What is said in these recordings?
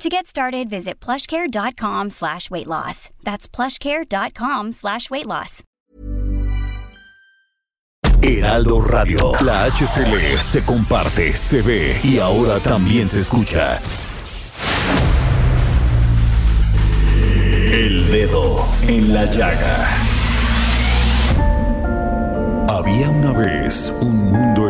To get started, visit plushcare.com slash weight loss. That's plushcare.com slash weight loss. Heraldo Radio. La HCL se comparte, se ve y ahora también se escucha. El dedo en la llaga. Había una vez un mundo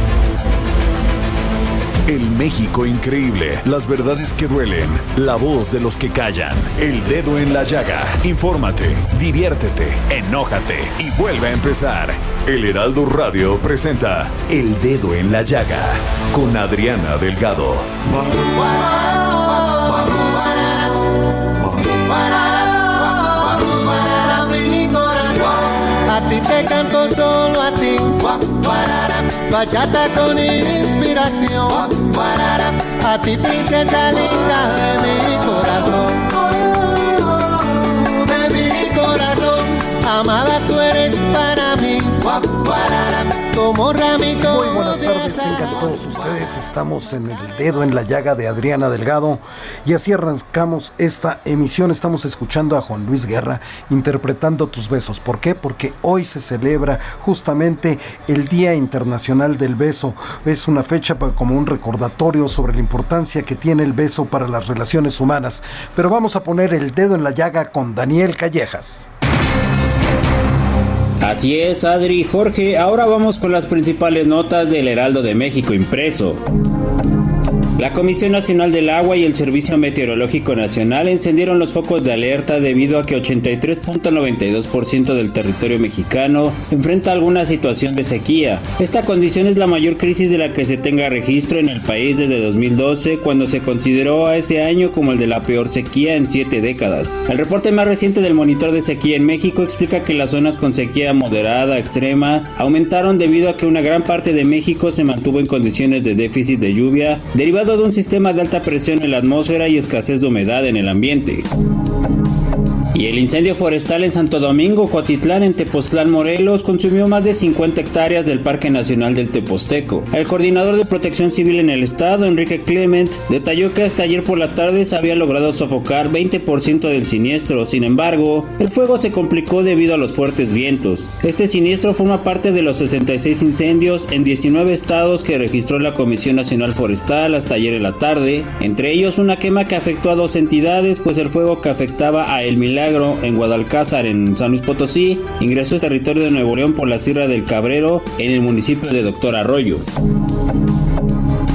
El México increíble. Las verdades que duelen. La voz de los que callan. El dedo en la llaga. Infórmate, diviértete, enójate y vuelve a empezar. El Heraldo Radio presenta El Dedo en la Llaga con Adriana Delgado. A ti te canto solo a ti. Bachata con inspiración. A ti princesa linda todos ustedes. Estamos en el dedo en la llaga de Adriana Delgado y así arrancamos esta emisión. Estamos escuchando a Juan Luis Guerra interpretando tus besos. ¿Por qué? Porque hoy se celebra justamente el Día Internacional del Beso. Es una fecha como un recordatorio sobre la importancia que tiene el beso para las relaciones humanas. Pero vamos a poner el dedo en la llaga con Daniel Callejas. Así es, Adri Jorge. Ahora vamos con las principales notas del Heraldo de México impreso. La Comisión Nacional del Agua y el Servicio Meteorológico Nacional encendieron los focos de alerta debido a que 83.92% del territorio mexicano enfrenta alguna situación de sequía. Esta condición es la mayor crisis de la que se tenga registro en el país desde 2012, cuando se consideró a ese año como el de la peor sequía en siete décadas. El reporte más reciente del monitor de sequía en México explica que las zonas con sequía moderada extrema aumentaron debido a que una gran parte de México se mantuvo en condiciones de déficit de lluvia de un sistema de alta presión en la atmósfera y escasez de humedad en el ambiente. Y el incendio forestal en Santo Domingo, Cotitlán, en Tepoztlán, Morelos, consumió más de 50 hectáreas del Parque Nacional del Teposteco. El coordinador de protección civil en el estado, Enrique Clement, detalló que hasta ayer por la tarde se había logrado sofocar 20% del siniestro. Sin embargo, el fuego se complicó debido a los fuertes vientos. Este siniestro forma parte de los 66 incendios en 19 estados que registró la Comisión Nacional Forestal hasta ayer en la tarde, entre ellos una quema que afectó a dos entidades, pues el fuego que afectaba a El Milagro en Guadalcázar, en San Luis Potosí, ingresó al territorio de Nuevo León por la Sierra del Cabrero, en el municipio de Doctor Arroyo.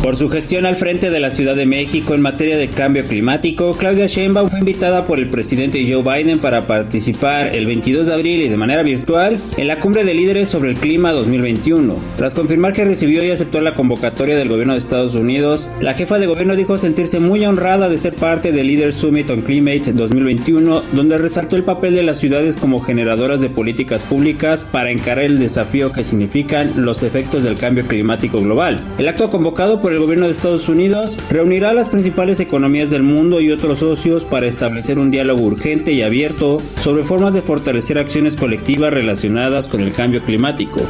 Por su gestión al frente de la Ciudad de México en materia de cambio climático, Claudia Sheinbaum fue invitada por el presidente Joe Biden para participar el 22 de abril y de manera virtual en la Cumbre de Líderes sobre el Clima 2021. Tras confirmar que recibió y aceptó la convocatoria del gobierno de Estados Unidos, la jefa de gobierno dijo sentirse muy honrada de ser parte del Leaders Summit on Climate 2021, donde resaltó el papel de las ciudades como generadoras de políticas públicas para encarar el desafío que significan los efectos del cambio climático global. El acto convocado por el gobierno de Estados Unidos reunirá a las principales economías del mundo y otros socios para establecer un diálogo urgente y abierto sobre formas de fortalecer acciones colectivas relacionadas con el cambio climático.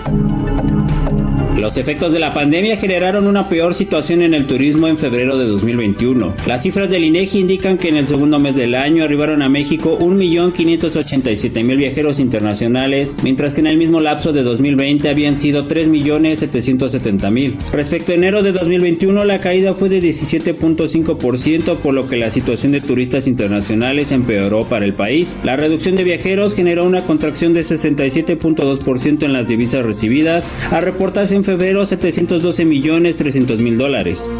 Los efectos de la pandemia generaron una peor situación en el turismo en febrero de 2021. Las cifras del INEGI indican que en el segundo mes del año arribaron a México 1.587.000 viajeros internacionales, mientras que en el mismo lapso de 2020 habían sido 3.770.000. Respecto a enero de 2021, la caída fue de 17.5%, por lo que la situación de turistas internacionales empeoró para el país. La reducción de viajeros generó una contracción de 67.2% en las divisas recibidas, a reportarse en febrero 712 millones 300 mil dólares.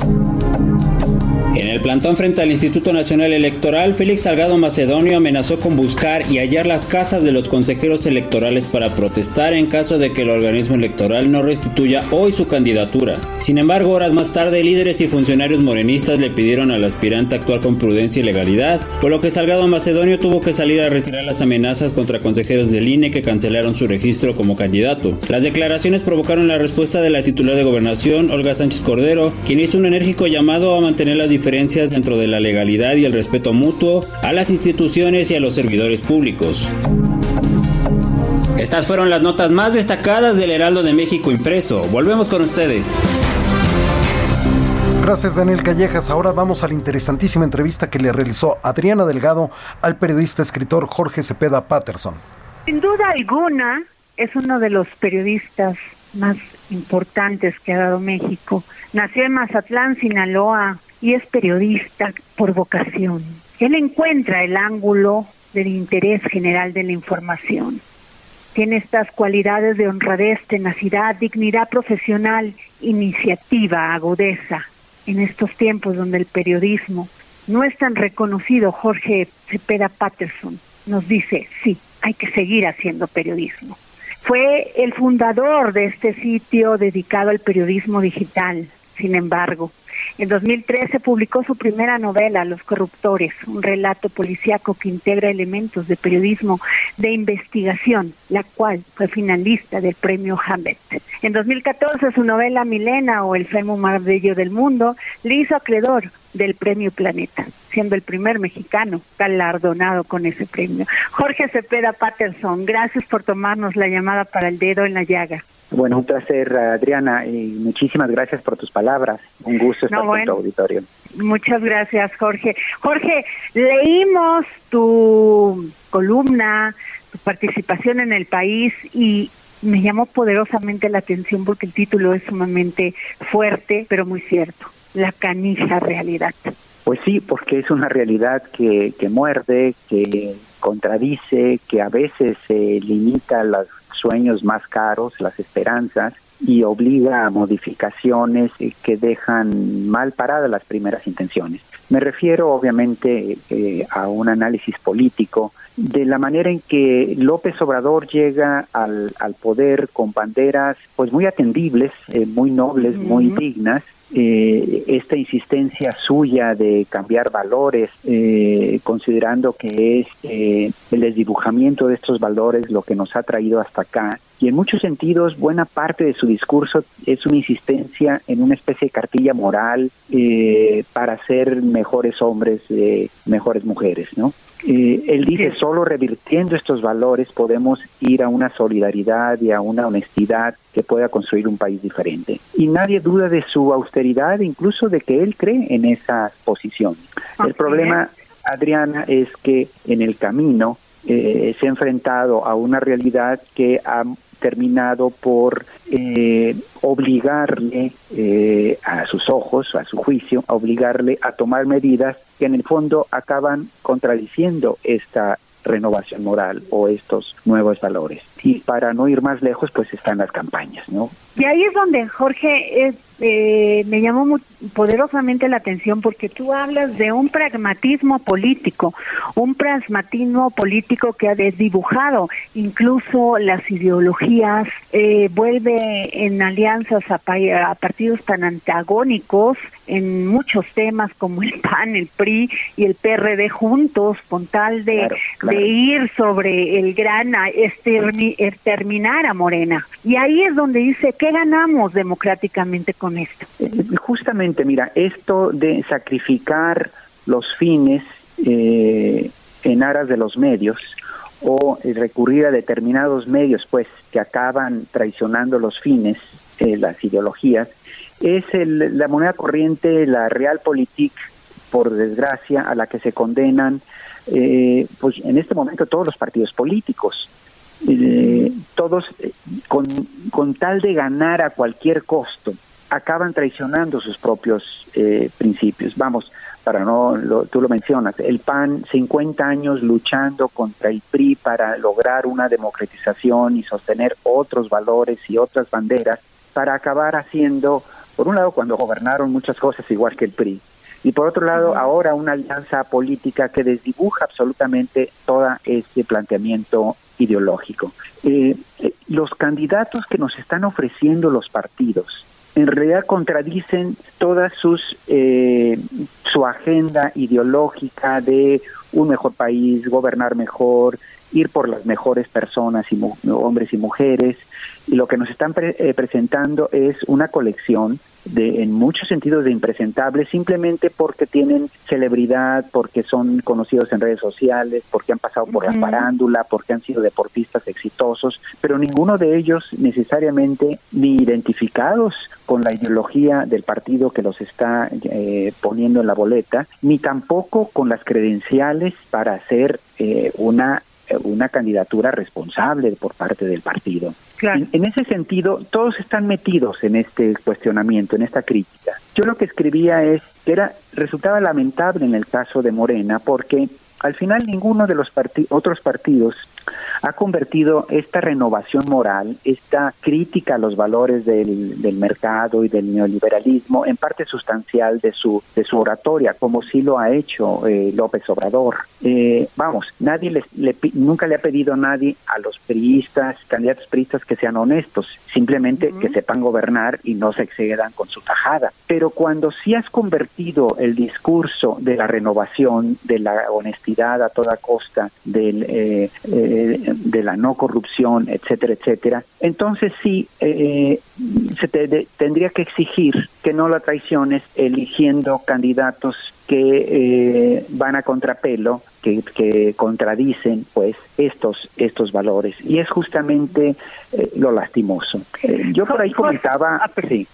Plantón frente al Instituto Nacional Electoral, Félix Salgado Macedonio amenazó con buscar y hallar las casas de los consejeros electorales para protestar en caso de que el organismo electoral no restituya hoy su candidatura. Sin embargo, horas más tarde, líderes y funcionarios morenistas le pidieron al aspirante actuar con prudencia y legalidad, por lo que Salgado Macedonio tuvo que salir a retirar las amenazas contra consejeros del INE que cancelaron su registro como candidato. Las declaraciones provocaron la respuesta de la titular de gobernación, Olga Sánchez Cordero, quien hizo un enérgico llamado a mantener las diferencias dentro de la legalidad y el respeto mutuo a las instituciones y a los servidores públicos. Estas fueron las notas más destacadas del Heraldo de México impreso. Volvemos con ustedes. Gracias Daniel Callejas. Ahora vamos a la interesantísima entrevista que le realizó Adriana Delgado al periodista escritor Jorge Cepeda Patterson. Sin duda alguna es uno de los periodistas más importantes que ha dado México. Nació en Mazatlán, Sinaloa, y es periodista por vocación. Él encuentra el ángulo del interés general de la información. Tiene estas cualidades de honradez, tenacidad, dignidad profesional, iniciativa, agudeza. En estos tiempos donde el periodismo no es tan reconocido, Jorge Cepeda Patterson nos dice, sí, hay que seguir haciendo periodismo. Fue el fundador de este sitio dedicado al periodismo digital, sin embargo, en 2013 publicó su primera novela, Los Corruptores, un relato policíaco que integra elementos de periodismo de investigación, la cual fue finalista del premio Hamlet. En 2014 su novela Milena o El fémur más bello del mundo le hizo acreedor del premio Planeta, siendo el primer mexicano galardonado con ese premio. Jorge Cepeda Patterson, gracias por tomarnos la llamada para el dedo en la llaga. Bueno, un placer, Adriana, y muchísimas gracias por tus palabras. Un gusto estar en tu auditorio. Muchas gracias, Jorge. Jorge, leímos tu columna, tu participación en el país y me llamó poderosamente la atención porque el título es sumamente fuerte, pero muy cierto. La canija realidad. Pues sí, porque es una realidad que, que muerde, que contradice, que a veces se limita a las sueños más caros, las esperanzas, y obliga a modificaciones que dejan mal paradas las primeras intenciones. Me refiero obviamente eh, a un análisis político de la manera en que López Obrador llega al, al poder con banderas pues muy atendibles, eh, muy nobles, muy dignas, eh, esta insistencia suya de cambiar valores, eh, considerando que es eh, el desdibujamiento de estos valores lo que nos ha traído hasta acá. Y en muchos sentidos, buena parte de su discurso es una insistencia en una especie de cartilla moral eh, para ser mejores hombres, mejores mujeres, ¿no? Eh, él dice, solo revirtiendo estos valores podemos ir a una solidaridad y a una honestidad que pueda construir un país diferente. Y nadie duda de su austeridad, incluso de que él cree en esa posición. El problema, Adriana, es que en el camino eh, se ha enfrentado a una realidad que ha terminado por eh, obligarle eh, a sus ojos, a su juicio, a obligarle a tomar medidas que en el fondo acaban contradiciendo esta renovación moral o estos nuevos valores. Y para no ir más lejos, pues están las campañas, ¿no? Y ahí es donde, Jorge, eh, me llamó muy poderosamente la atención porque tú hablas de un pragmatismo político, un pragmatismo político que ha desdibujado incluso las ideologías, eh, vuelve en alianzas a, partidos tan antagónicos en muchos temas como el PAN, el PRI y el PRD juntos con tal de, de ir sobre el gran exterminar a Morena. Y ahí es donde dice, ¿qué ganamos democráticamente con esto? Eh, justamente, mira, esto de sacrificar los fines eh, en aras de los medios o recurrir a determinados medios, pues, que acaban traicionando los fines, eh, las ideologías, es la moneda corriente, la realpolitik, por desgracia, a la que se condenan, pues, en este momento todos los partidos políticos. todos con, con tal de ganar a cualquier costo acaban traicionando sus propios eh, principios. Vamos, para no, tú lo mencionas, el PAN 50 años luchando contra el PRI para lograr una democratización y sostener otros valores y otras banderas para acabar haciendo, por un lado, cuando gobernaron muchas cosas igual que el PRI, y por otro lado ahora una alianza política que desdibuja absolutamente todo este planteamiento ideológico. Eh, eh, los candidatos que nos están ofreciendo los partidos en realidad contradicen todas sus eh, su agenda ideológica de un mejor país, gobernar mejor, ir por las mejores personas y hombres y mujeres. Y lo que nos están presentando es una colección de, en muchos sentidos de impresentables simplemente porque tienen celebridad, porque son conocidos en redes sociales, porque han pasado por la farándula, porque han sido deportistas exitosos, pero ninguno de ellos necesariamente ni identificados con la ideología del partido que los está eh, poniendo en la boleta, ni tampoco con las credenciales para hacer eh, una una candidatura responsable por parte del partido. En, ese sentido, todos están metidos en este cuestionamiento, en esta crítica. Yo lo que escribía es que era resultaba lamentable en el caso de Morena porque al final ninguno de los otros partidos ha convertido esta renovación moral, esta crítica a los valores del, del, mercado y del neoliberalismo en parte sustancial de su de su oratoria, como sí lo ha hecho eh, López Obrador. Eh, vamos, nadie les, le, nunca le ha pedido a nadie a los priistas, candidatos priistas que sean honestos, simplemente que sepan gobernar y no se excedan con su tajada. Pero cuando sí has convertido el discurso de la renovación, de la honestidad a toda costa, del eh, de la no corrupción, etcétera, etcétera, entonces sí eh, se te tendría que exigir que no la traiciones eligiendo candidatos que eh, van a contrapelo, que, que, contradicen pues estos estos valores y es justamente eh, lo lastimoso. Eh, yo por ahí comentaba, ah, sí,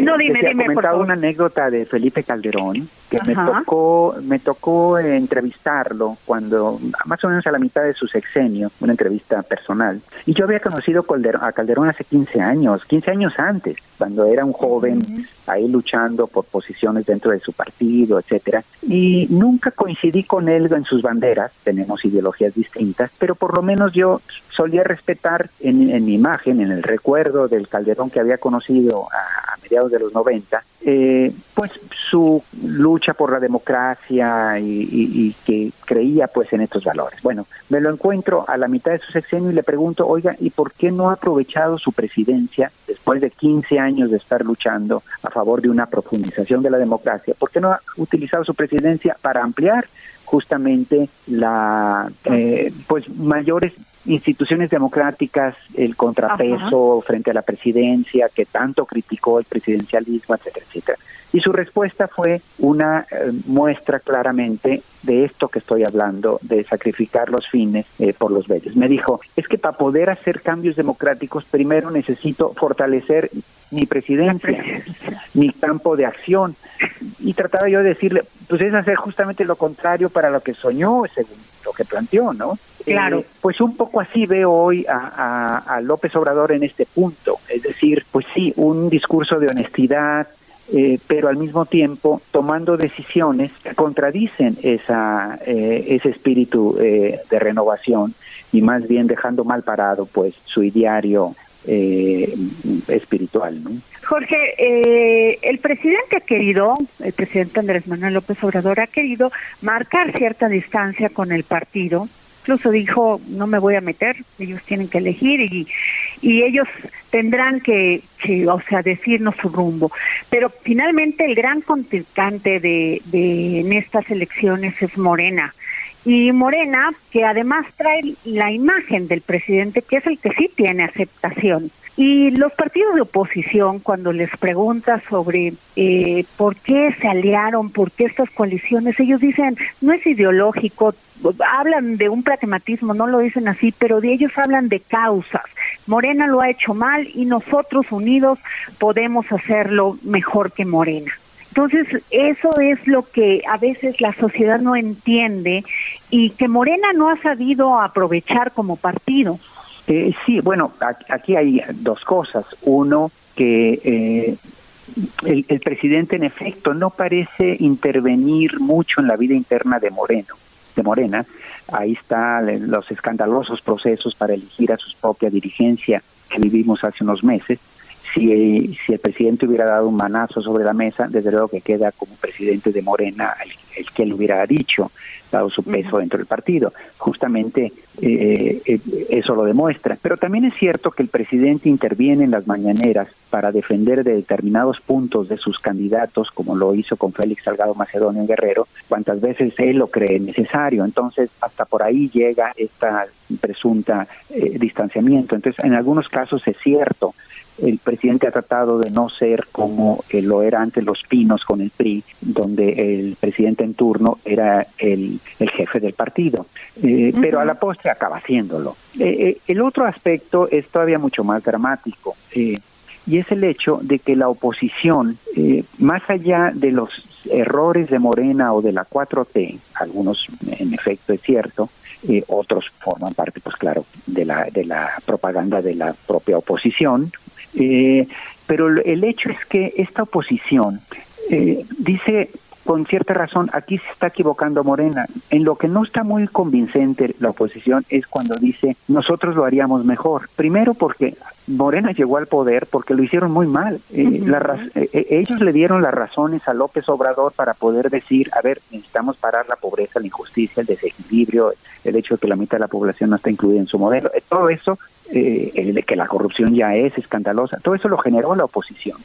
no, dime, dime, comentaba una anécdota de Felipe Calderón que me tocó me tocó entrevistarlo cuando más o menos a la mitad de su sexenio, una entrevista personal. Y yo había conocido a Calderón hace 15 años, 15 años antes, cuando era un joven ahí luchando por posiciones dentro de su partido, etcétera. Y nunca coincidí con él en sus banderas, tenemos ideologías distintas, pero por lo menos yo solía respetar en, en mi imagen, en el recuerdo del Calderón que había conocido a, mediados de los 90, eh, pues su lucha por la democracia y, que creía pues en estos valores. Bueno, me lo encuentro a la mitad de su sexenio y le pregunto, oiga, ¿y por qué no ha aprovechado su presidencia después de 15 años de estar luchando a favor de una profundización de la democracia? ¿Por qué no ha utilizado su presidencia para ampliar justamente la eh, pues mayores instituciones democráticas, el contrapeso frente a la presidencia que tanto criticó el presidencialismo, etcétera, etcétera. Y su respuesta fue una eh, muestra claramente de esto que estoy hablando, de sacrificar los fines eh, por los medios. Me dijo, es que para poder hacer cambios democráticos, primero necesito fortalecer mi presidencia, mi campo de acción. Y trataba yo de decirle, pues es hacer justamente lo contrario para lo que soñó, según que planteó, ¿no? Claro. Eh, pues un poco así veo hoy a, a, López Obrador en este punto. Es decir, pues sí, un discurso de honestidad, eh, pero al mismo tiempo tomando decisiones que contradicen esa, eh, ese espíritu de renovación y más bien dejando mal parado pues su ideario espiritual. ¿no? Jorge, el presidente ha querido, el presidente Andrés Manuel López Obrador ha querido marcar cierta distancia con el partido, incluso dijo no me voy a meter ellos tienen que elegir y y ellos tendrán que, o sea decirnos su rumbo pero finalmente el gran contrincante de, de en estas elecciones es Morena y Morena que además trae la imagen del presidente que es el que sí tiene aceptación y los partidos de oposición, cuando les pregunta sobre eh, por qué se aliaron, por qué estas coaliciones, ellos dicen, no es ideológico, hablan de un pragmatismo, no lo dicen así, pero de ellos hablan de causas. Morena lo ha hecho mal y nosotros unidos podemos hacerlo mejor que Morena. Entonces, eso es lo que a veces la sociedad no entiende y que Morena no ha sabido aprovechar como partido. Eh, sí, bueno, aquí hay dos cosas. Uno, que eh, el, el, presidente en efecto no parece intervenir mucho en la vida interna de Moreno, de Morena. Ahí están los escandalosos procesos para elegir a su propia dirigencia que vivimos hace unos meses. Si, si el presidente hubiera dado un manazo sobre la mesa, desde luego que queda como presidente de Morena el, el que él hubiera dicho, dado su peso dentro del partido. Justamente eh, eh, eso lo demuestra. Pero también es cierto que el presidente interviene en las mañaneras para defender de determinados puntos de sus candidatos, como lo hizo con Félix Salgado Macedonio Guerrero, cuantas veces él lo cree necesario. Entonces, hasta por ahí llega esta presunta eh, distanciamiento. Entonces, en algunos casos es cierto el presidente ha tratado de no ser como lo era antes los pinos con el PRI, donde el presidente en turno era el, el jefe del partido. Eh, pero a la postre acaba haciéndolo. Eh, eh, el otro aspecto es todavía mucho más dramático. y es el hecho de que la oposición, más allá de los errores de Morena o de la 4T, algunos en efecto es cierto, otros forman parte, pues claro, de la, de la propaganda de la propia oposición, eh, pero el hecho es que esta oposición eh, dice con cierta razón, aquí se está equivocando Morena. En lo que no está muy convincente la oposición es cuando dice, nosotros lo haríamos mejor. Primero porque Morena llegó al poder porque lo hicieron muy mal. Eh, ellos le dieron las razones a López Obrador para poder decir, a ver, necesitamos parar la pobreza, la injusticia, el desequilibrio, el hecho de que la mitad de la población no está incluida en su modelo. Todo eso eh, el de que la corrupción ya es escandalosa. Todo eso lo generó la oposición.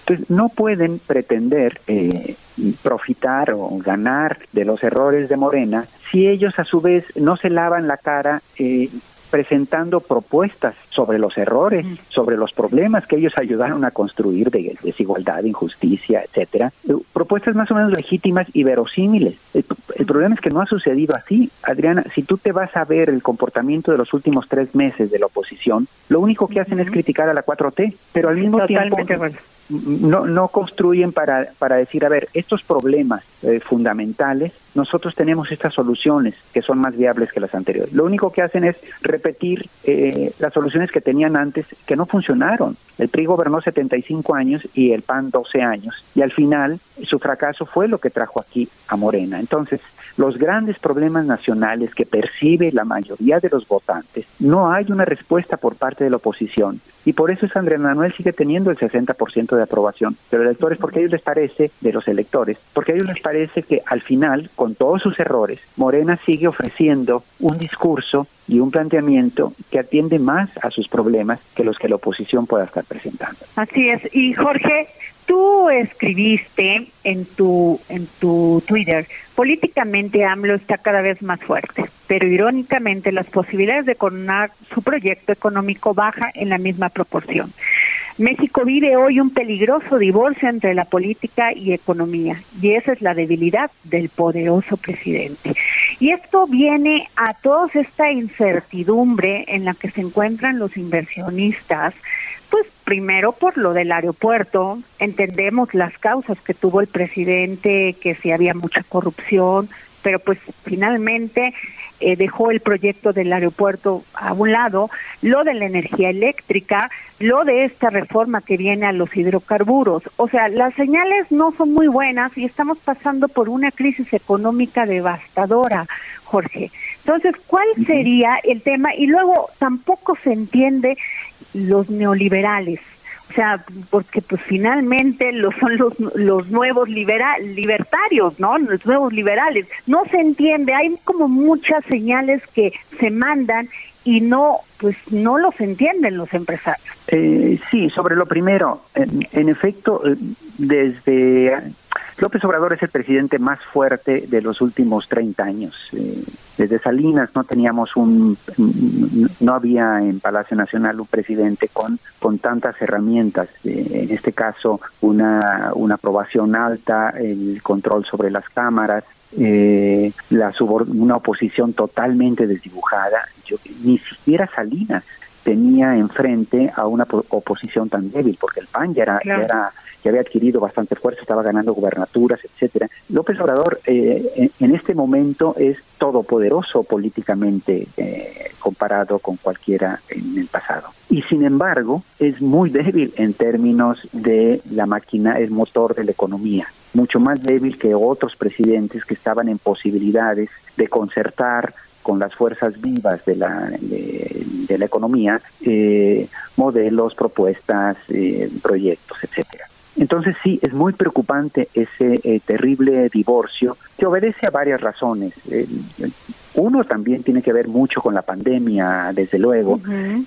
Entonces, no pueden pretender eh, profitar o ganar de los errores de Morena si ellos a su vez no se lavan la cara eh, presentando propuestas sobre los errores, sobre los problemas que ellos ayudaron a construir de desigualdad, injusticia, etcétera, eh, propuestas más o menos legítimas y verosímiles. El, problema es que no ha sucedido así. Adriana, si tú te vas a ver el comportamiento de los últimos tres meses de la oposición, lo único que hacen es criticar a la 4T, pero al mismo tiempo no, no construyen para, para decir, a ver, estos problemas eh, fundamentales, nosotros tenemos estas soluciones que son más viables que las anteriores. Lo único que hacen es repetir eh, las soluciones que tenían antes que no funcionaron. El PRI gobernó 75 años y el PAN 12 años y al final su fracaso fue lo que trajo aquí a Morena. Entonces, los grandes problemas nacionales que percibe la mayoría de los votantes, no hay una respuesta por parte de la oposición. Y por eso es Andrés Manuel sigue teniendo el 60% de aprobación de los electores, porque a ellos les parece, de los electores, porque a ellos les parece que al final, con todos sus errores, Morena sigue ofreciendo un discurso y un planteamiento que atiende más a sus problemas que los que la oposición pueda estar presentando. Así es. Y Jorge, Tú escribiste en tu en tu Twitter, políticamente AMLO está cada vez más fuerte, pero irónicamente las posibilidades de coronar su proyecto económico baja en la misma proporción. México vive hoy un peligroso divorcio entre la política y economía, y esa es la debilidad del poderoso presidente. Y esto viene a toda esta incertidumbre en la que se encuentran los inversionistas, primero por lo del aeropuerto, entendemos las causas que tuvo el presidente, que si había mucha corrupción, pero pues finalmente eh, dejó el proyecto del aeropuerto a un lado, lo de la energía eléctrica, lo de esta reforma que viene a los hidrocarburos. O sea, las señales no son muy buenas y estamos pasando por una crisis económica devastadora, Jorge. Entonces, ¿cuál sería el tema? Y luego tampoco se entiende los neoliberales. O sea, porque pues finalmente lo son los, los nuevos liberal, libertarios, ¿no? Los nuevos liberales. No se entiende, hay como muchas señales que se mandan y no pues no los entienden los empresarios. Eh, sí, sobre lo primero, en, efecto, eh, desde López Obrador es el presidente más fuerte de los últimos 30 años. Eh, desde Salinas no teníamos un, no había en Palacio Nacional un presidente con, con tantas herramientas. Eh, en este caso, una, una aprobación alta, el control sobre las cámaras, eh, la una oposición totalmente desdibujada. Yo, ni siquiera Salinas tenía enfrente a una oposición tan débil, porque el PAN ya era, ya era que había adquirido bastante fuerza, estaba ganando gubernaturas, etcétera. López Obrador eh, en este momento es todopoderoso políticamente eh, comparado con cualquiera en el pasado. Y sin embargo, es muy débil en términos de la máquina, el motor de la economía, mucho más débil que otros presidentes que estaban en posibilidades de concertar con las fuerzas vivas de la, de, la economía eh, modelos, propuestas, eh, proyectos, etcétera. Entonces sí, es muy preocupante ese eh, terrible divorcio que obedece a varias razones. uno también tiene que ver mucho con la pandemia, desde luego,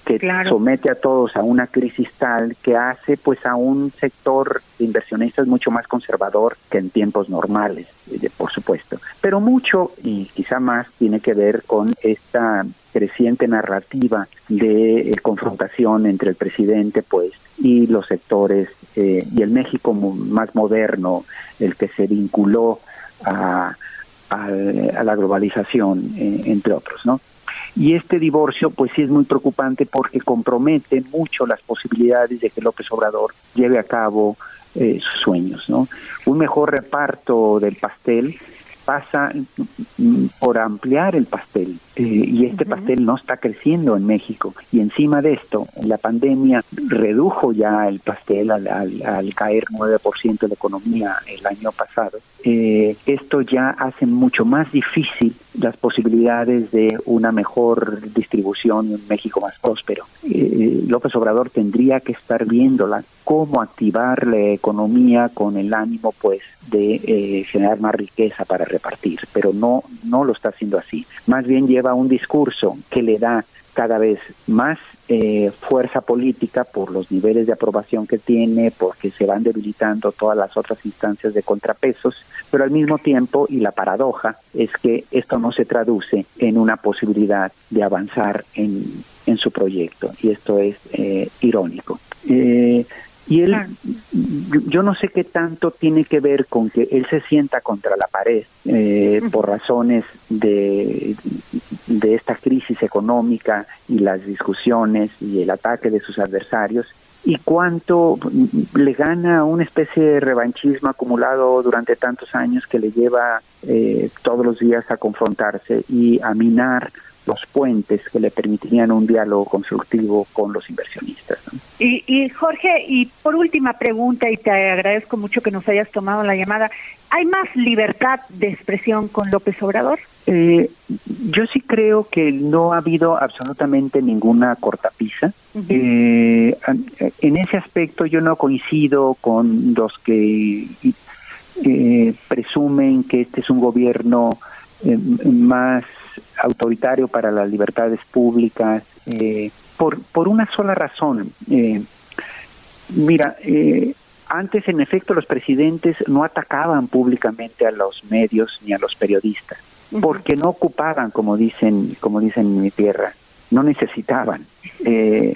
que somete a todos a una crisis tal que hace pues a un sector de inversionistas mucho más conservador que en tiempos normales, eh, por supuesto. Pero mucho y quizá más tiene que ver con esta creciente narrativa de eh, confrontación entre el presidente pues y los sectores eh, y el México más moderno el que se vinculó a, la globalización eh, entre otros no y este divorcio pues sí es muy preocupante porque compromete mucho las posibilidades de que López Obrador lleve a cabo sus sueños no un mejor reparto del pastel pasa por ampliar el pastel eh, y este pastel no está creciendo en México y encima de esto la pandemia redujo ya el pastel al, al, caer 9% de la economía el año pasado eh, esto ya hace mucho más difícil las posibilidades de una mejor distribución en un México más próspero. Eh, López Obrador tendría que estar viéndola cómo activar la economía con el ánimo pues de eh, generar más riqueza para repartir, pero no no lo está haciendo así. Más bien lleva un discurso que le da cada vez más eh, fuerza política por los niveles de aprobación que tiene, porque se van debilitando todas las otras instancias de contrapesos, pero al mismo tiempo, y la paradoja, es que esto no se traduce en una posibilidad de avanzar en, en su proyecto, y esto es eh, irónico. Eh, y él, yo no sé qué tanto tiene que ver con que él se sienta contra la pared eh, por razones de, de esta crisis económica y las discusiones y el ataque de sus adversarios, y cuánto le gana una especie de revanchismo acumulado durante tantos años que le lleva eh, todos los días a confrontarse y a minar los puentes que le permitirían un diálogo constructivo con los inversionistas. Y, y, Jorge, y por última pregunta, y te agradezco mucho que nos hayas tomado la llamada, ¿hay más libertad de expresión con López Obrador? Eh, yo sí creo que no ha habido absolutamente ninguna cortapisa. eh, en ese aspecto yo no coincido con los que eh, presumen que este es un gobierno eh, más autoritario para las libertades públicas, eh, por, por una sola razón. Eh, mira, eh, antes en efecto los presidentes no atacaban públicamente a los medios ni a los periodistas, porque no ocupaban, como dicen, como dicen en mi tierra, no necesitaban. Eh,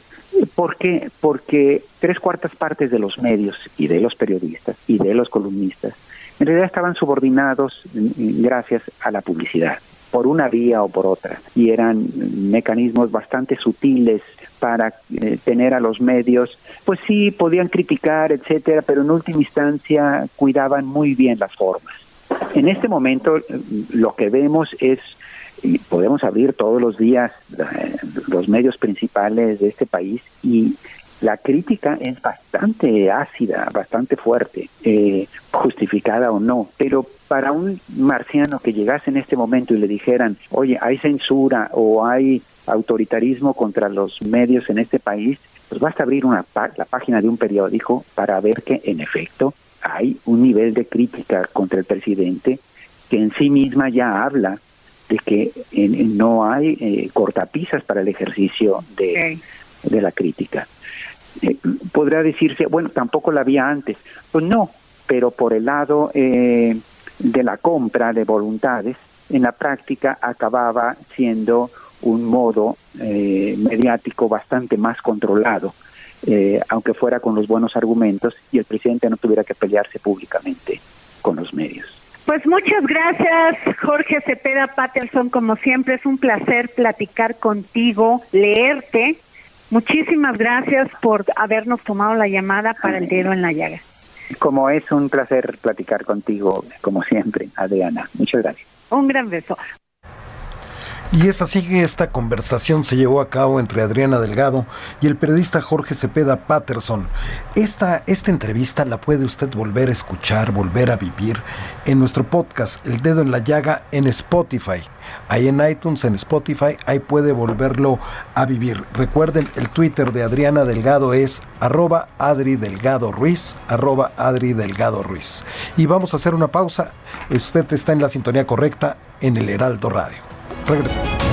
¿Por qué? Porque tres cuartas partes de los medios y de los periodistas y de los columnistas en realidad estaban subordinados gracias a la publicidad por una vía o por otra. Y eran mecanismos bastante sutiles para eh, tener a los medios. Pues sí podían criticar etcétera pero en última instancia cuidaban muy bien las formas. En este momento eh, lo que vemos es y podemos abrir todos los días eh, los medios principales de este país y la crítica es bastante ácida, bastante fuerte, eh, justificada o no, pero para un marciano que llegase en este momento y le dijeran, oye, hay censura o hay autoritarismo contra los medios en este país, pues basta abrir una la página de un periódico para ver que en efecto hay un nivel de crítica contra el presidente que en sí misma ya habla de que no hay eh, cortapisas para el ejercicio de, de la crítica eh, podría decirse, bueno, tampoco la había antes. Pues no, pero por el lado eh, de la compra de voluntades, en la práctica acababa siendo un modo eh, mediático bastante más controlado, eh, aunque fuera con los buenos argumentos y el presidente no tuviera que pelearse públicamente con los medios. Pues muchas gracias, Jorge Cepeda Patterson. Como siempre, es un placer platicar contigo, leerte Muchísimas gracias por habernos tomado la llamada para el dedo en la llaga. Como es un placer platicar contigo, como siempre, Adriana. Muchas gracias. Un gran beso. Y es así que esta conversación se llevó a cabo entre Adriana Delgado y el periodista Jorge Cepeda Patterson. Esta, esta entrevista la puede usted volver a escuchar, volver a vivir en nuestro podcast El Dedo en la Llaga en Spotify. Ahí en iTunes, en Spotify, ahí puede volverlo a vivir. Recuerden, el Twitter de Adriana Delgado es arroba Adri Delgado Ruiz, arroba Adri Delgado Ruiz. Y vamos a hacer una pausa. Usted está en la sintonía correcta en el Heraldo Radio. പ്രകടിപ്പിച്ചു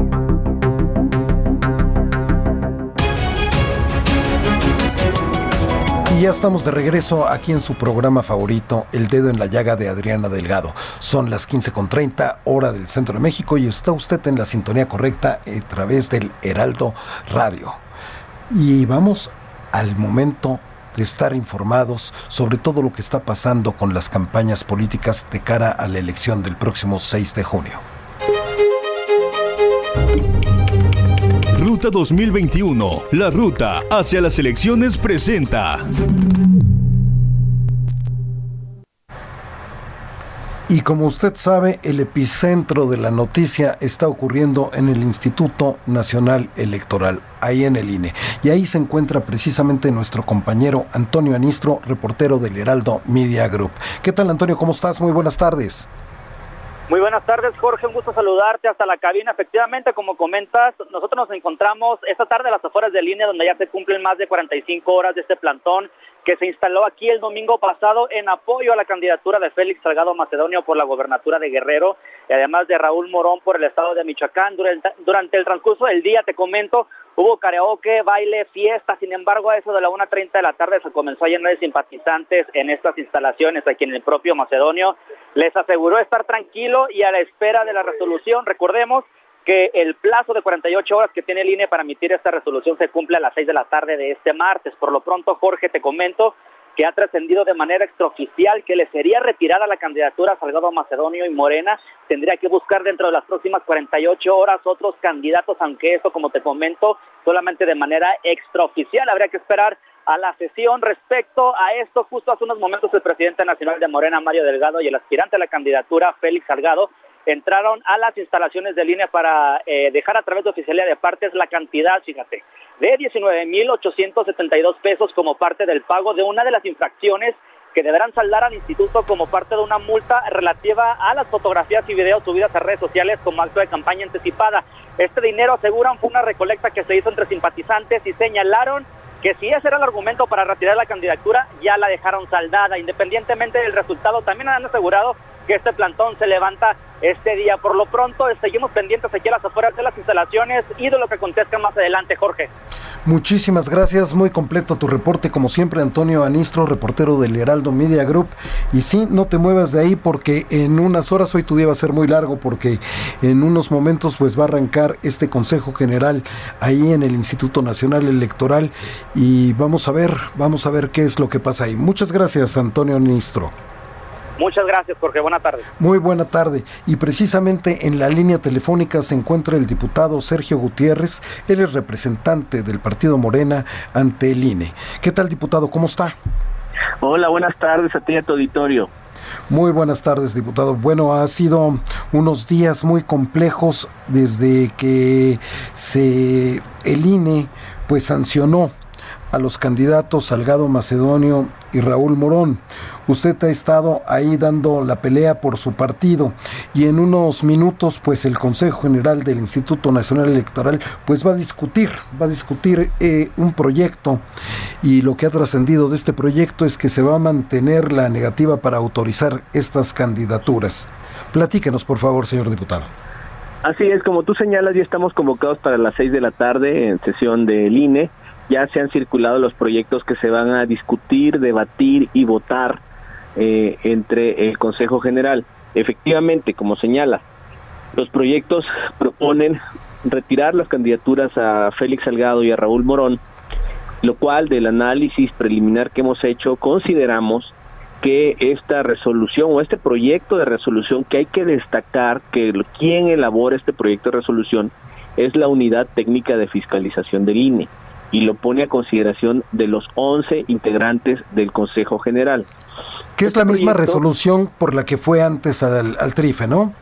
Ya estamos de regreso aquí en su programa favorito, El Dedo en la Llaga de Adriana Delgado. Son las 15.30 hora del Centro de México y está usted en la sintonía correcta a través del Heraldo Radio. Y vamos al momento de estar informados sobre todo lo que está pasando con las campañas políticas de cara a la elección del próximo 6 de junio. Ruta 2021, la ruta hacia las elecciones presenta. Y como usted sabe, el epicentro de la noticia está ocurriendo en el Instituto Nacional Electoral, ahí en el INE. Y ahí se encuentra precisamente nuestro compañero Antonio Anistro, reportero del Heraldo Media Group. ¿Qué tal Antonio? ¿Cómo estás? Muy buenas tardes. Muy buenas tardes, Jorge. Un gusto saludarte hasta la cabina. Efectivamente, como comentas, nosotros nos encontramos esta tarde a las afueras de línea, donde ya se cumplen más de 45 horas de este plantón que se instaló aquí el domingo pasado en apoyo a la candidatura de Félix Salgado Macedonio por la gobernatura de Guerrero y además de Raúl Morón por el estado de Michoacán. Durante, el transcurso del día, te comento, hubo karaoke, baile, fiesta. Sin embargo, a eso de la 1.30 de la tarde se comenzó a llenar de simpatizantes en estas instalaciones aquí en el propio Macedonio. Les aseguró estar tranquilo y a la espera de la resolución. Recordemos que el plazo de 48 horas que tiene el INE para emitir esta resolución se cumple a las 6 de la tarde de este martes. Por lo pronto, Jorge, te comento que ha trascendido de manera extraoficial que le sería retirada la candidatura a Salgado Macedonio y Morena. Tendría que buscar dentro de las próximas 48 horas otros candidatos, aunque eso, como te comento, solamente de manera extraoficial. Habría que esperar a la sesión respecto a esto. Justo hace unos momentos el presidente nacional de Morena, Mario Delgado, y el aspirante a la candidatura, Félix Salgado, entraron a las instalaciones de línea para eh, dejar a través de oficialía de partes la cantidad, fíjate, de 19.872 pesos como parte del pago de una de las infracciones que deberán saldar al instituto como parte de una multa relativa a las fotografías y videos subidas a redes sociales como acto de campaña anticipada. Este dinero, aseguran, fue una recolecta que se hizo entre simpatizantes y señalaron que si ese era el argumento para retirar la candidatura, ya la dejaron saldada. Independientemente del resultado, también han asegurado que este plantón se levanta este día. Por lo pronto, seguimos pendientes aquí a las afueras de las instalaciones y de lo que acontezca más adelante, Jorge. Muchísimas gracias, muy completo tu reporte, como siempre, Antonio Anistro, reportero del Heraldo Media Group. Y sí, no te muevas de ahí porque en unas horas, hoy tu día va a ser muy largo porque en unos momentos pues va a arrancar este Consejo General ahí en el Instituto Nacional Electoral y vamos a ver, vamos a ver qué es lo que pasa ahí. Muchas gracias, Antonio Anistro. Muchas gracias, Jorge. Buena tarde. Muy buena tarde. Y precisamente en la línea telefónica se encuentra el diputado Sergio Gutiérrez. Él es representante del Partido Morena ante el INE. ¿Qué tal, diputado? ¿Cómo está? Hola, buenas tardes a ti y a tu auditorio. Muy buenas tardes, diputado. Bueno, ha sido unos días muy complejos desde que se el INE pues sancionó a los candidatos Salgado Macedonio y Raúl Morón. Usted ha estado ahí dando la pelea por su partido y en unos minutos pues el Consejo General del Instituto Nacional Electoral pues va a discutir, va a discutir eh, un proyecto y lo que ha trascendido de este proyecto es que se va a mantener la negativa para autorizar estas candidaturas. Platíquenos por favor, señor diputado. Así es, como tú señalas, ya estamos convocados para las seis de la tarde en sesión del INE ya se han circulado los proyectos que se van a discutir, debatir y votar eh, entre el Consejo General. Efectivamente, como señala, los proyectos proponen retirar las candidaturas a Félix Salgado y a Raúl Morón, lo cual del análisis preliminar que hemos hecho consideramos que esta resolución o este proyecto de resolución que hay que destacar que quien elabora este proyecto de resolución es la unidad técnica de fiscalización del INE y lo pone a consideración de los 11 integrantes del Consejo General. Que es la este misma resolución por la que fue antes al, TRIFE, ¿no?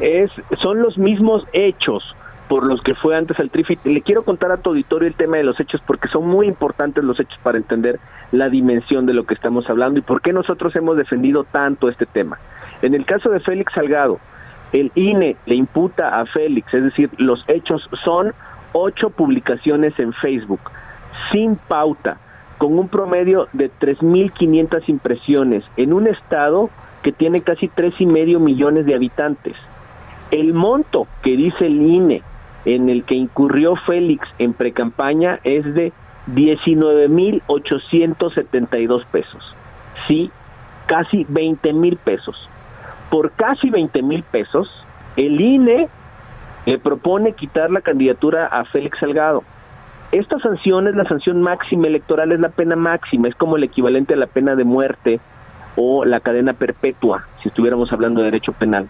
Es, son los mismos hechos por los que fue antes al TRIFE. Le quiero contar a tu auditorio el tema de los hechos porque son muy importantes los hechos para entender la dimensión de lo que estamos hablando y por qué nosotros hemos defendido tanto este tema. En el caso de Félix Salgado, el INE le imputa a Félix, es decir, los hechos son ocho publicaciones en Facebook, sin pauta, con un promedio de 3.500 impresiones, en un estado que tiene casi tres y medio millones de habitantes. El monto que dice el INE en el que incurrió Félix en precampaña es de 19.872 pesos. Sí, casi 20 mil pesos. Por casi 20 mil pesos, el INE le propone quitar la candidatura a Félix Salgado. Esta sanción es la sanción máxima electoral, es la pena máxima, es como el equivalente a la pena de muerte o la cadena perpetua, si estuviéramos hablando de derecho penal.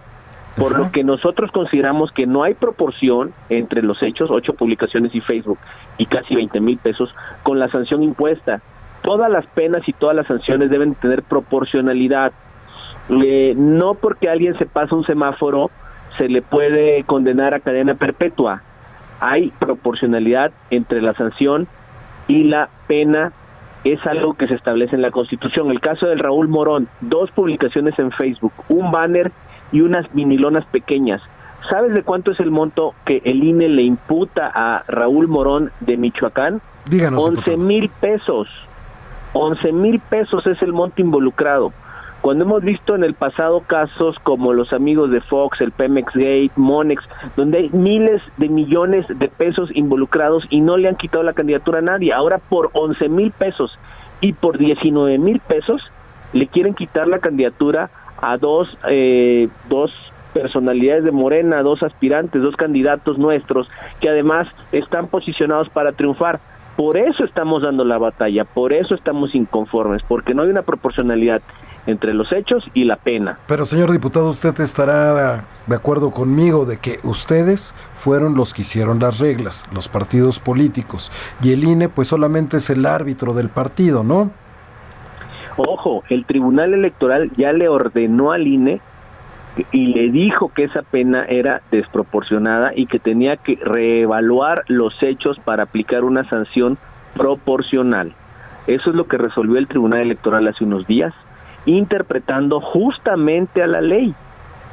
Por lo que nosotros consideramos que no hay proporción entre los hechos, ocho publicaciones y Facebook, y casi 20 mil pesos, con la sanción impuesta. Todas las penas y todas las sanciones deben tener proporcionalidad. Eh, no porque alguien se pasa un semáforo se le puede condenar a cadena perpetua. Hay proporcionalidad entre la sanción y la pena es algo que se establece en la Constitución. El caso del Raúl Morón, dos publicaciones en Facebook, un banner y unas vinilonas pequeñas. ¿Sabes de cuánto es el monto que el INE le imputa a Raúl Morón de Michoacán? Díganos. 11 mil pesos. 11 mil pesos es el monto involucrado. Cuando hemos visto en el pasado casos como los amigos de Fox, el Pemex Gate, Monex, donde hay miles de millones de pesos involucrados y no le han quitado la candidatura a nadie, ahora por 11 mil pesos y por 19 mil pesos le quieren quitar la candidatura a dos, eh, dos personalidades de Morena, dos aspirantes, dos candidatos nuestros, que además están posicionados para triunfar. Por eso estamos dando la batalla, por eso estamos inconformes, porque no hay una proporcionalidad entre los hechos y la pena. Pero señor diputado, usted estará de acuerdo conmigo de que ustedes fueron los que hicieron las reglas, los partidos políticos, y el INE pues solamente es el árbitro del partido, ¿no? Ojo, el Tribunal Electoral ya le ordenó al INE y le dijo que esa pena era desproporcionada y que tenía que reevaluar los hechos para aplicar una sanción proporcional. Eso es lo que resolvió el Tribunal Electoral hace unos días interpretando justamente a la ley.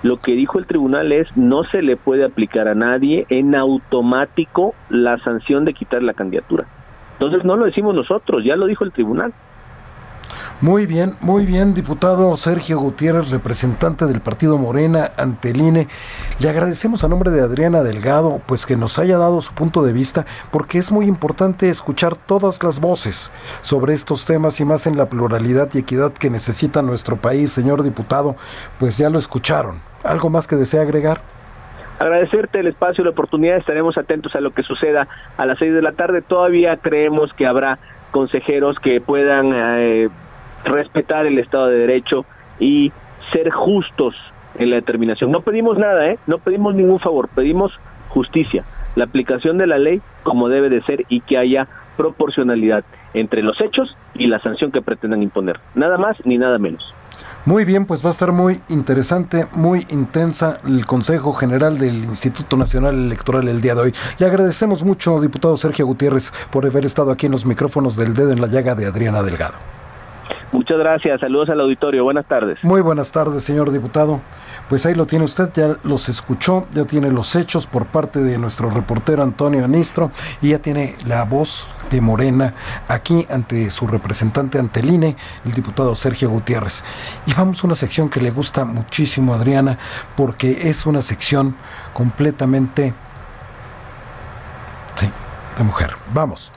Lo que dijo el tribunal es no se le puede aplicar a nadie en automático la sanción de quitar la candidatura. Entonces no lo decimos nosotros, ya lo dijo el tribunal. Muy bien, muy bien, diputado Sergio Gutiérrez, representante del partido Morena ante el INE. Le agradecemos a nombre de Adriana Delgado, pues que nos haya dado su punto de vista, porque es muy importante escuchar todas las voces sobre estos temas y más en la pluralidad y equidad que necesita nuestro país, señor diputado. Pues ya lo escucharon. ¿Algo más que desea agregar? Agradecerte el espacio y la oportunidad, estaremos atentos a lo que suceda a las seis de la tarde. Todavía creemos que habrá consejeros que puedan eh, respetar el Estado de Derecho y ser justos en la determinación. No pedimos nada, ¿eh? No pedimos ningún favor, pedimos justicia, la aplicación de la ley como debe de ser y que haya proporcionalidad entre los hechos y la sanción que pretendan imponer. Nada más ni nada menos. Muy bien, pues va a estar muy interesante, muy intensa el Consejo General del Instituto Nacional Electoral el día de hoy. Le agradecemos mucho, diputado Sergio Gutiérrez, por haber estado aquí en los micrófonos del dedo en la llaga de Adriana Delgado. Muchas gracias, saludos al auditorio, buenas tardes. Muy buenas tardes, señor diputado. Pues ahí lo tiene usted, ya los escuchó, ya tiene los hechos por parte de nuestro reportero Antonio Anistro y ya tiene la voz de Morena aquí ante su representante ante el INE, el diputado Sergio Gutiérrez. Y vamos a una sección que le gusta muchísimo a Adriana porque es una sección completamente de mujer. Vamos.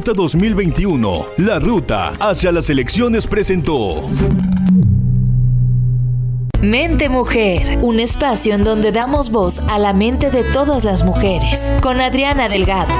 Ruta 2021, la ruta hacia las elecciones presentó. Mente Mujer, un espacio en donde damos voz a la mente de todas las mujeres, con Adriana Delgado.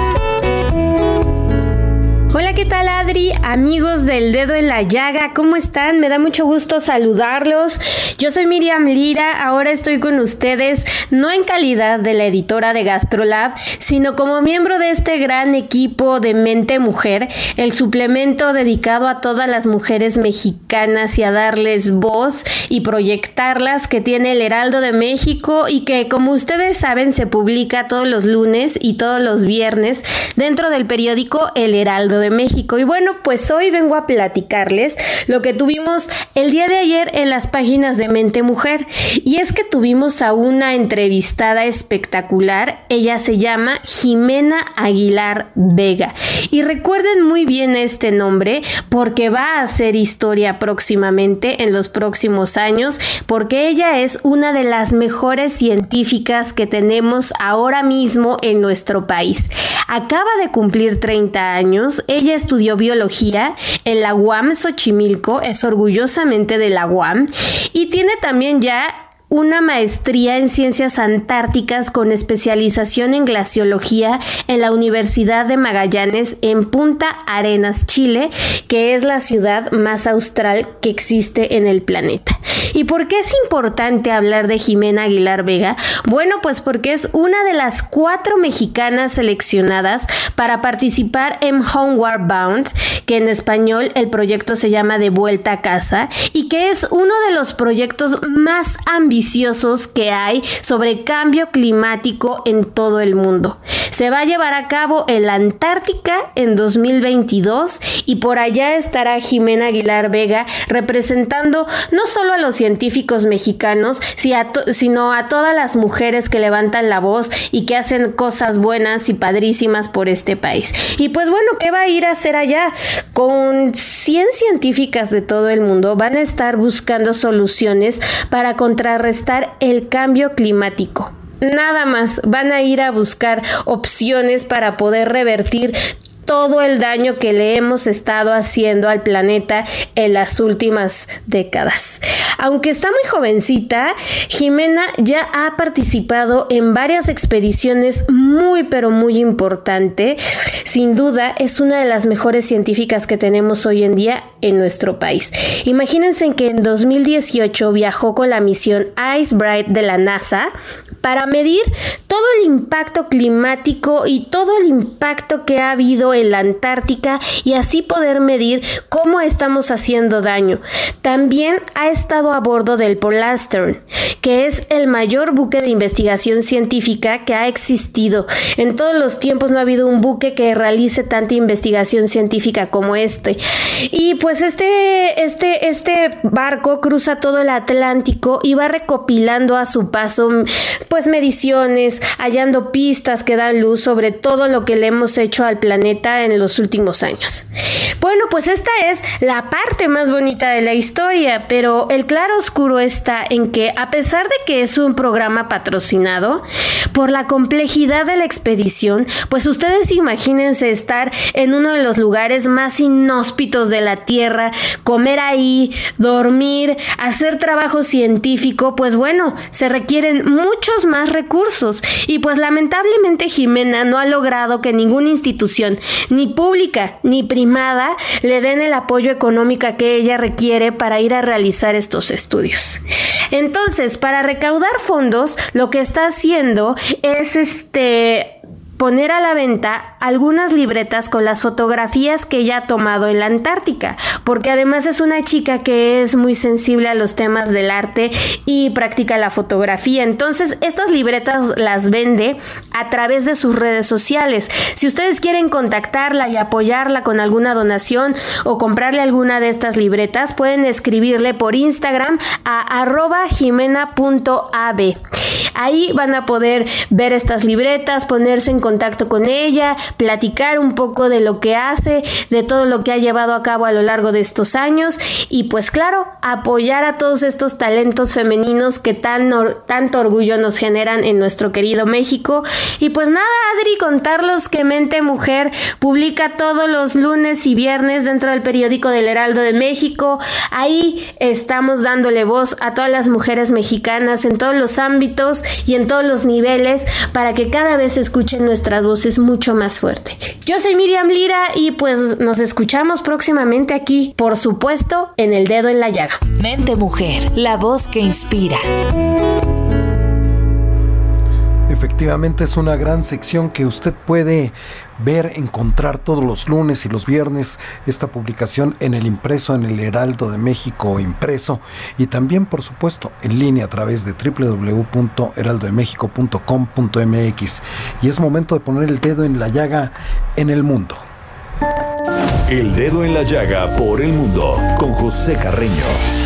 Hola, ¿qué tal Adri? Amigos del dedo en la llaga, ¿cómo están? Me da mucho gusto saludarlos. Yo soy Miriam Lira, ahora estoy con ustedes no en calidad de la editora de GastroLab, sino como miembro de este gran equipo de Mente Mujer, el suplemento dedicado a todas las mujeres mexicanas y a darles voz y proyectarlas que tiene el Heraldo de México y que como ustedes saben se publica todos los lunes y todos los viernes dentro del periódico El Heraldo de México. Y bueno, pues hoy vengo a platicarles lo que tuvimos el día de ayer en las páginas de Mente Mujer. Y es que tuvimos a una entrevistada espectacular. Ella se llama Jimena Aguilar Vega. Y recuerden muy bien este nombre porque va a hacer historia próximamente en los próximos años porque ella es una de las mejores científicas que tenemos ahora mismo en nuestro país. Acaba de cumplir 30 años. Ella estudió biología en la UAM Xochimilco, es orgullosamente de la UAM y tiene también ya una maestría en ciencias antárticas con especialización en glaciología en la Universidad de Magallanes en Punta Arenas, Chile, que es la ciudad más austral que existe en el planeta. ¿Y por qué es importante hablar de Jimena Aguilar Vega? Bueno, pues porque es una de las cuatro mexicanas seleccionadas para participar en Homeward Bound, que en español el proyecto se llama De Vuelta a Casa, y que es uno de los proyectos más ambiciosos que hay sobre cambio climático en todo el mundo. Se va a llevar a cabo en la Antártica en 2022 y por allá estará Jimena Aguilar Vega representando no solo a los científicos mexicanos, sino a todas las mujeres que levantan la voz y que hacen cosas buenas y padrísimas por este país. Y pues bueno, ¿qué va a ir a hacer allá? Con 100 científicas de todo el mundo van a estar buscando soluciones para contrarrestar estar el cambio climático. Nada más, van a ir a buscar opciones para poder revertir todo el daño que le hemos estado haciendo al planeta en las últimas décadas. Aunque está muy jovencita, Jimena ya ha participado en varias expediciones muy pero muy importantes. Sin duda es una de las mejores científicas que tenemos hoy en día en nuestro país. Imagínense que en 2018 viajó con la misión Ice Bright de la NASA para medir todo el impacto climático y todo el impacto que ha habido en la Antártica y así poder medir cómo estamos haciendo daño. También ha estado a bordo del Polastern, que es el mayor buque de investigación científica que ha existido. En todos los tiempos no ha habido un buque que realice tanta investigación científica como este. Y pues este, este, este barco cruza todo el Atlántico y va recopilando a su paso pues mediciones, hallando pistas que dan luz sobre todo lo que le hemos hecho al planeta en los últimos años. Bueno, pues esta es la parte más bonita de la historia, pero el claro oscuro está en que a pesar de que es un programa patrocinado, por la complejidad de la expedición, pues ustedes imagínense estar en uno de los lugares más inhóspitos de la Tierra, comer ahí, dormir, hacer trabajo científico, pues bueno, se requieren muchos más recursos. Y pues lamentablemente Jimena no ha logrado que ninguna institución, ni pública ni primada, le den el apoyo económico que ella requiere para ir a realizar estos estudios. Entonces, para recaudar fondos, lo que está haciendo es este poner a la venta algunas libretas con las fotografías que ella ha tomado en la Antártica, porque además es una chica que es muy sensible a los temas del arte y practica la fotografía. Entonces, estas libretas las vende a través de sus redes sociales. Si ustedes quieren contactarla y apoyarla con alguna donación o comprarle alguna de estas libretas, pueden escribirle por Instagram a arroba jimena.ab. Ahí van a poder ver estas libretas, ponerse en contacto con ella, platicar un poco de lo que hace, de todo lo que ha llevado a cabo a lo largo de estos años y pues claro, apoyar a todos estos talentos femeninos que tan tanto orgullo nos generan en nuestro querido México. Y pues nada, Adri, contarlos que Mente Mujer publica todos los lunes y viernes dentro del periódico del Heraldo de México. Ahí estamos dándole voz a todas las mujeres mexicanas en todos los ámbitos y en todos los niveles para que cada vez escuchen nuestras voces mucho más fuerte. Yo soy Miriam Lira y pues nos escuchamos próximamente aquí, por supuesto, en El Dedo en la Llaga. Mente Mujer, la voz que inspira. Efectivamente es una gran sección que usted puede ver, encontrar todos los lunes y los viernes esta publicación en el impreso, en el Heraldo de México impreso y también por supuesto en línea a través de www.heraldodemexico.com.mx y es momento de poner el dedo en la llaga en el mundo. El dedo en la llaga por el mundo con José Carreño.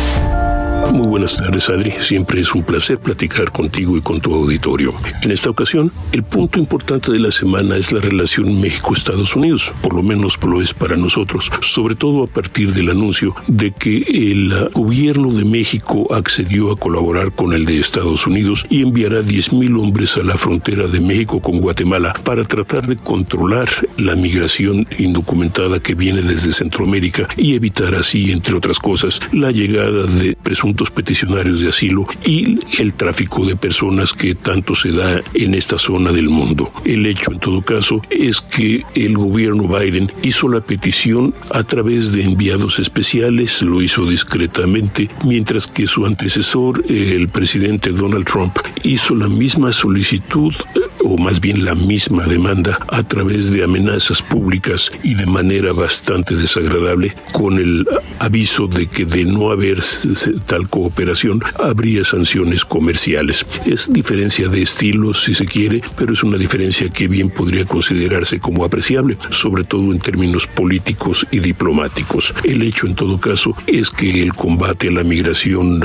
Muy buenas tardes, Adri. Siempre es un placer platicar contigo y con tu auditorio. En esta ocasión, el punto importante de la semana es la relación México-Estados Unidos, por lo menos lo es para nosotros, sobre todo a partir del anuncio de que el gobierno de México accedió a colaborar con el de Estados Unidos y enviará 10.000 hombres a la frontera de México con Guatemala para tratar de controlar la migración indocumentada que viene desde Centroamérica y evitar así, entre otras cosas, la llegada de presuntos peticionarios de asilo y el tráfico de personas que tanto se da en esta zona del mundo. El hecho, en todo caso, es que el gobierno Biden hizo la petición a través de enviados especiales, lo hizo discretamente, mientras que su antecesor, el presidente Donald Trump, hizo la misma solicitud o más bien la misma demanda a través de amenazas públicas y de manera bastante desagradable con el aviso de que de no haber tal cooperación habría sanciones comerciales. Es diferencia de estilos si se quiere, pero es una diferencia que bien podría considerarse como apreciable, sobre todo en términos políticos y diplomáticos. El hecho en todo caso es que el combate a la migración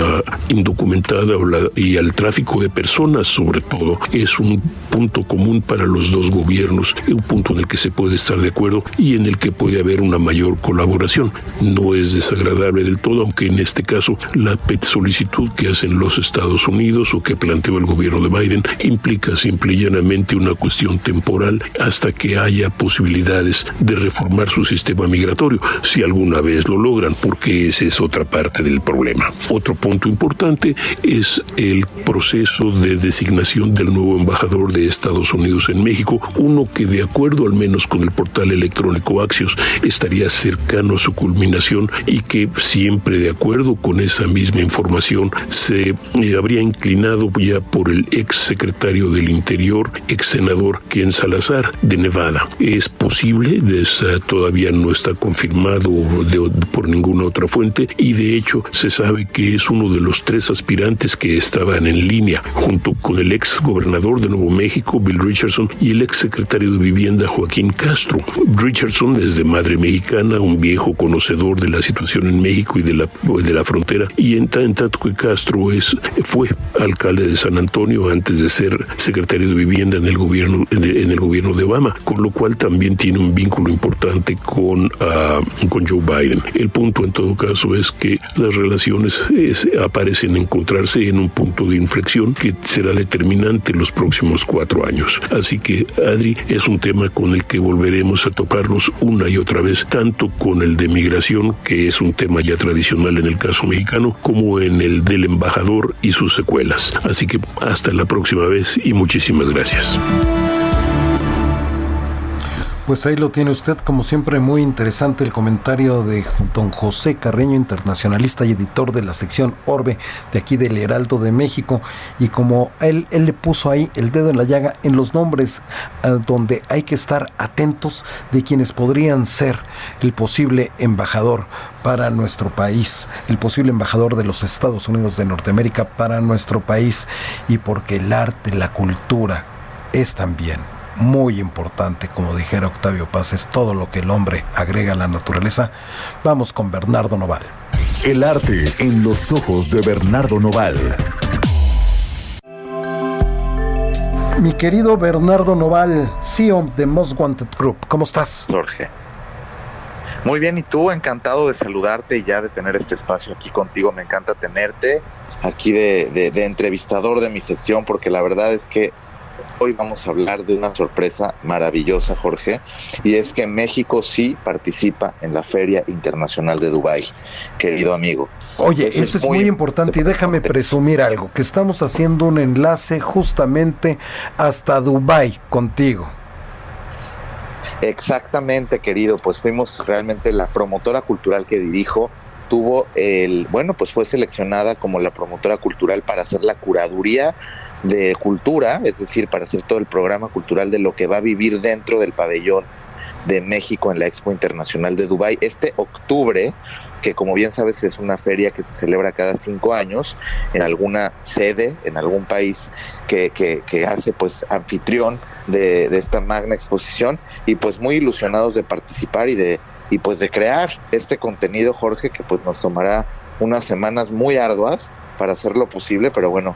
indocumentada o la, y al tráfico de personas sobre todo es un punto común para los dos gobiernos, un punto en el que se puede estar de acuerdo y en el que puede haber una mayor colaboración. No es desagradable del todo, aunque en este caso la solicitud que hacen los Estados Unidos o que planteó el gobierno de Biden implica simple y llanamente una cuestión temporal hasta que haya posibilidades de reformar su sistema migratorio, si alguna vez lo logran, porque esa es otra parte del problema. Otro punto importante es el proceso de designación del nuevo embajador de Estados Unidos en México, uno que de acuerdo al menos con el portal electrónico Axios estaría cercano a su culminación y que siempre de acuerdo con esa misma información se eh, habría inclinado ya por el ex secretario del Interior, ex senador Ken Salazar de Nevada. Es posible, todavía no está confirmado por ninguna otra fuente y de hecho se sabe que es uno de los tres aspirantes que estaban en línea junto con el ex gobernador de Nuevo México Bill Richardson, y el ex secretario de Vivienda, Joaquín Castro. Richardson es de madre mexicana, un viejo conocedor de la situación en México y de la, de la frontera, y en, tanto que Castro es, fue alcalde de San Antonio antes de ser secretario de Vivienda en el gobierno, en el, gobierno de Obama, con lo cual también tiene un vínculo importante con, ah, con Joe Biden. El punto en todo caso es que las relaciones aparecen encontrarse en un punto de inflexión que será determinante en los próximos cuatro años. Así que, Adri, es un tema con el que volveremos a tocarnos una y otra vez, tanto con el de migración, que es un tema ya tradicional en el caso mexicano, como en el del embajador y sus secuelas. Así que hasta la próxima vez y muchísimas gracias. Pues ahí lo tiene usted, como siempre, muy interesante el comentario de don José Carreño, internacionalista y editor de la sección Orbe de aquí del Heraldo de México. Y como él, él le puso ahí el dedo en la llaga en los nombres eh, donde hay que estar atentos de quienes podrían ser el posible embajador para nuestro país, el posible embajador de los Estados Unidos de Norteamérica para nuestro país y porque el arte, la cultura es también muy importante, como dijera Octavio Paz, es todo lo que el hombre agrega a la naturaleza. Vamos con Bernardo Noval. El arte en los ojos de Bernardo Noval. Mi querido Bernardo Noval, CEO de Most Wanted Group, ¿cómo estás? Jorge. Muy bien, y tú, encantado de saludarte y ya de tener este espacio aquí contigo. Me encanta tenerte aquí de, de entrevistador de mi sección, porque la verdad es que Hoy vamos a hablar de una sorpresa maravillosa, Jorge, y es que México sí participa en la Feria Internacional de Dubái, querido amigo. Oye, eso, es, muy, importante y déjame presumir algo, que estamos haciendo un enlace justamente hasta Dubái contigo. Exactamente, querido, pues fuimos realmente la promotora cultural que dirijo tuvo el, bueno, pues fue seleccionada como la promotora cultural para hacer la curaduría de cultura, es decir, para hacer todo el programa cultural de lo que va a vivir dentro del pabellón de México en la Expo Internacional de Dubái este octubre, que como bien sabes es una feria que se celebra cada cinco años en alguna sede, en algún país que, que, hace pues anfitrión de, de, esta magna exposición y pues muy ilusionados de participar y de y pues de crear este contenido Jorge que pues nos tomará unas semanas muy arduas para hacer lo posible, pero bueno,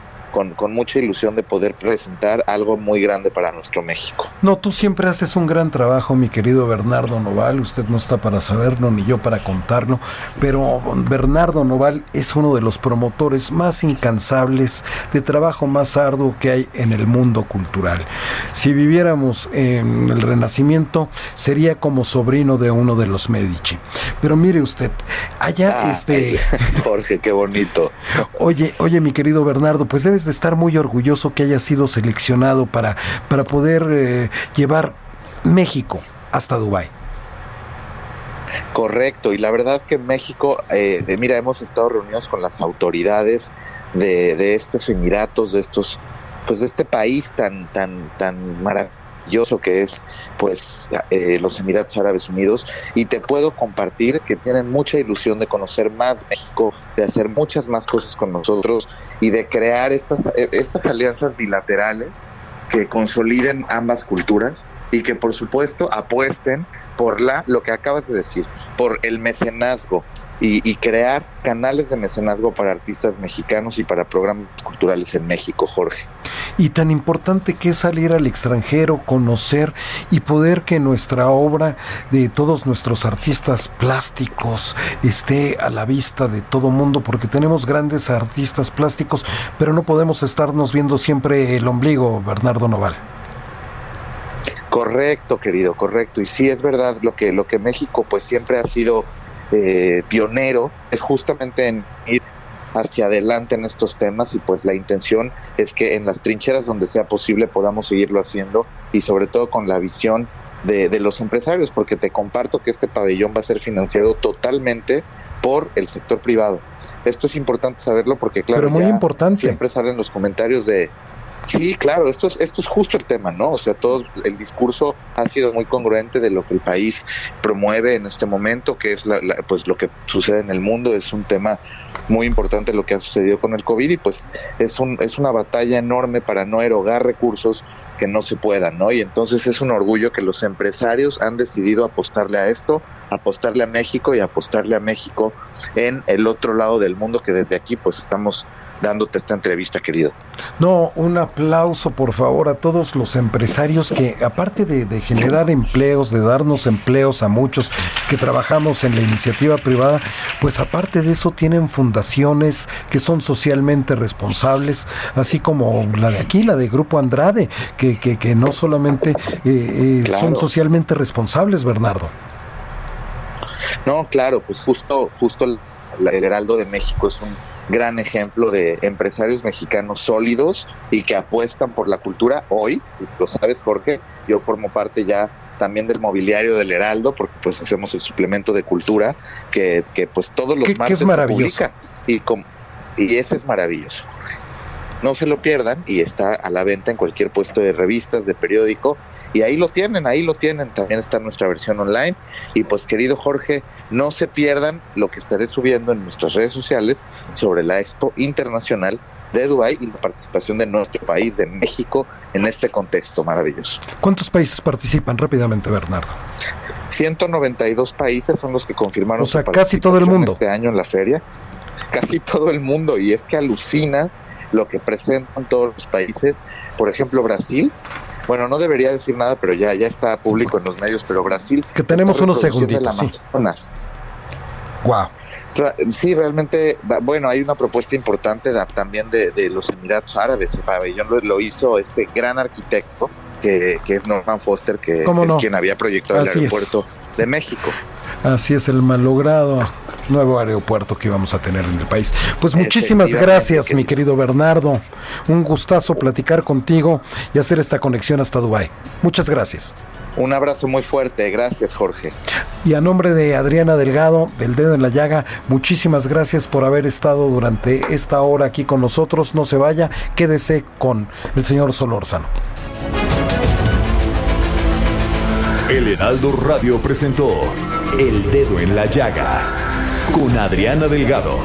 con, mucha ilusión de poder presentar algo muy grande para nuestro México. No, tú siempre haces un gran trabajo, mi querido Bernardo Noval. Usted no está para saberlo ni yo para contarlo, pero Bernardo Noval es uno de los promotores más incansables de trabajo más arduo que hay en el mundo cultural. Si viviéramos en el Renacimiento, sería como sobrino de uno de los Medici. Pero mire usted, allá ah, este. Jorge, qué bonito. Oye, oye, mi querido Bernardo, pues debes de estar muy orgulloso que haya sido seleccionado para, para poder eh, llevar México hasta Dubái. Correcto, y la verdad que México, eh, mira, hemos estado reunidos con las autoridades de, de estos Emiratos, de estos, pues de este país tan, tan, tan maravilloso que es pues eh, los Emiratos Árabes Unidos. Y te puedo compartir que tienen mucha ilusión de conocer más México, de hacer muchas más cosas con nosotros y de crear estas, estas alianzas bilaterales que consoliden ambas culturas y que por supuesto apuesten por la lo que acabas de decir, por el mecenazgo, y, crear canales de mecenazgo para artistas mexicanos y para programas culturales en México, Jorge. Y tan importante que es salir al extranjero, conocer y poder que nuestra obra de todos nuestros artistas plásticos esté a la vista de todo mundo, porque tenemos grandes artistas plásticos, pero no podemos estarnos viendo siempre el ombligo, Bernardo Noval. Correcto, querido, correcto. Y sí es verdad lo que lo que México pues siempre ha sido eh, pionero es justamente en ir hacia adelante en estos temas y pues la intención es que en las trincheras donde sea posible podamos seguirlo haciendo y sobre todo con la visión de, de los empresarios porque te comparto que este pabellón va a ser financiado totalmente por el sector privado. Esto es importante saberlo porque claro, muy importante. siempre salen los comentarios de Sí, claro, esto es, esto es justo el tema, ¿no? O sea, todo el discurso ha sido muy congruente de lo que el país promueve en este momento, que es pues lo que sucede en el mundo, es un tema muy importante lo que ha sucedido con el COVID y pues es, un, es una batalla enorme para no erogar recursos que no se puedan, ¿no? Y entonces es un orgullo que los empresarios han decidido apostarle a esto, apostarle a México y apostarle a México en el otro lado del mundo que desde aquí pues estamos dándote esta entrevista, querido. No, un aplauso por favor a todos los empresarios que aparte de, de, generar empleos, de darnos empleos a muchos que trabajamos en la iniciativa privada, pues aparte de eso tienen fundaciones que son socialmente responsables, así como la de aquí, la de Grupo Andrade, que, que, que no solamente eh, eh, claro. son socialmente responsables, Bernardo. No, claro, pues justo, justo el, el Heraldo de México es un gran ejemplo de empresarios mexicanos sólidos y que apuestan por la cultura. Hoy, si lo sabes, Jorge, yo formo parte ya también del mobiliario del Heraldo, porque pues hacemos el suplemento de cultura que, que pues todos los ¿Qué, martes qué es se publica. Y, com y ese es maravilloso. No se lo pierdan y está a la venta en cualquier puesto de revistas, de periódico. Y ahí lo tienen, ahí lo tienen. También está nuestra versión online. Y pues querido Jorge, no se pierdan lo que estaré subiendo en nuestras redes sociales sobre la Expo Internacional de Dubái y la participación de nuestro país, de México, en este contexto maravilloso. ¿Cuántos países participan rápidamente, Bernardo? 192 países son los que confirmaron o sea, casi todo el mundo este año en la feria. Casi todo el mundo. Y es que alucinas lo que presentan todos los países. Por ejemplo, Brasil bueno, no debería decir nada, pero ya, ya está público en los medios, pero Brasil... Que tenemos unos segunditos. Sí. Wow. Sí, realmente, bueno, hay una propuesta importante de, también de, de, los Emiratos Árabes. El pabellón lo, lo hizo este gran arquitecto, que, que, es Norman Foster, que es no? quien había proyectado Así el aeropuerto es. de México. Así es el malogrado nuevo aeropuerto que íbamos a tener en el país. Pues muchísimas gracias, mi querido Bernardo. Un gustazo platicar contigo y hacer esta conexión hasta Dubái. Muchas gracias. Un abrazo muy fuerte, gracias Jorge. Y a nombre de Adriana Delgado, del Dedo en la Llaga, muchísimas gracias por haber estado durante esta hora aquí con nosotros. No se vaya, quédese con el señor Solórzano. El Heraldo Radio presentó El Dedo en la Llaga con Adriana Delgado.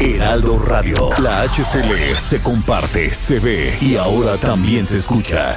Heraldo Radio, la HCL se comparte, se ve y ahora también se escucha.